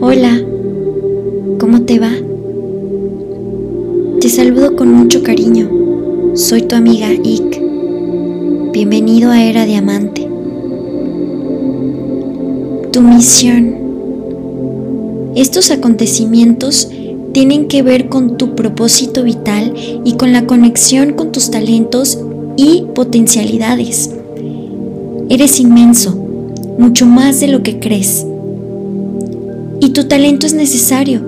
Hola, ¿cómo te va? Te saludo con mucho cariño. Soy tu amiga Ick. Bienvenido a Era Diamante. Tu misión. Estos acontecimientos tienen que ver con tu propósito vital y con la conexión con tus talentos y potencialidades. Eres inmenso, mucho más de lo que crees. Y tu talento es necesario.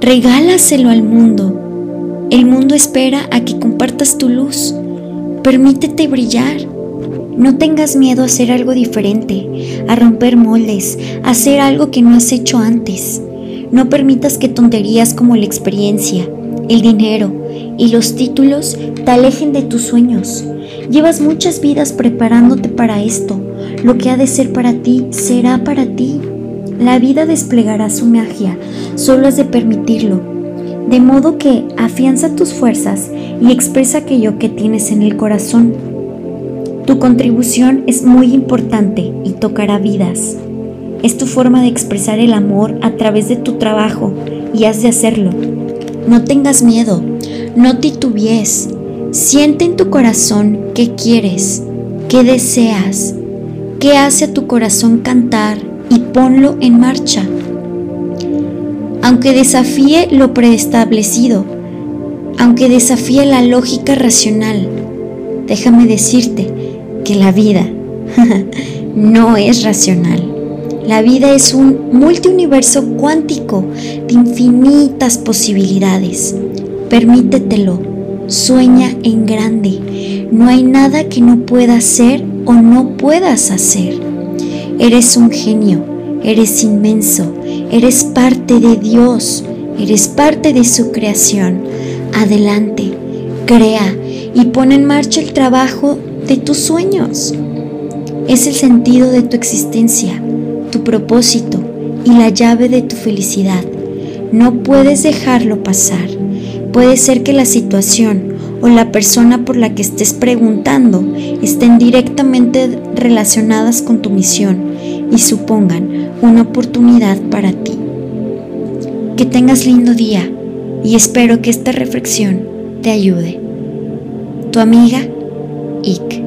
Regálaselo al mundo. El mundo espera a que compartas tu luz. Permítete brillar. No tengas miedo a hacer algo diferente, a romper moldes, a hacer algo que no has hecho antes. No permitas que tonterías como la experiencia, el dinero y los títulos te alejen de tus sueños. Llevas muchas vidas preparándote para esto. Lo que ha de ser para ti será para ti. La vida desplegará su magia, solo has de permitirlo. De modo que afianza tus fuerzas y expresa aquello que tienes en el corazón. Tu contribución es muy importante y tocará vidas. Es tu forma de expresar el amor a través de tu trabajo y has de hacerlo. No tengas miedo, no titubees. Siente en tu corazón qué quieres, qué deseas, qué hace a tu corazón cantar y ponlo en marcha. Aunque desafíe lo preestablecido, aunque desafíe la lógica racional, déjame decirte que la vida no es racional. La vida es un multiuniverso cuántico de infinitas posibilidades. Permítetelo, sueña en grande. No hay nada que no puedas ser o no puedas hacer. Eres un genio, eres inmenso, eres parte de Dios, eres parte de su creación. Adelante, crea y pon en marcha el trabajo de tus sueños. Es el sentido de tu existencia tu propósito y la llave de tu felicidad. No puedes dejarlo pasar. Puede ser que la situación o la persona por la que estés preguntando estén directamente relacionadas con tu misión y supongan una oportunidad para ti. Que tengas lindo día y espero que esta reflexión te ayude. Tu amiga, Ick.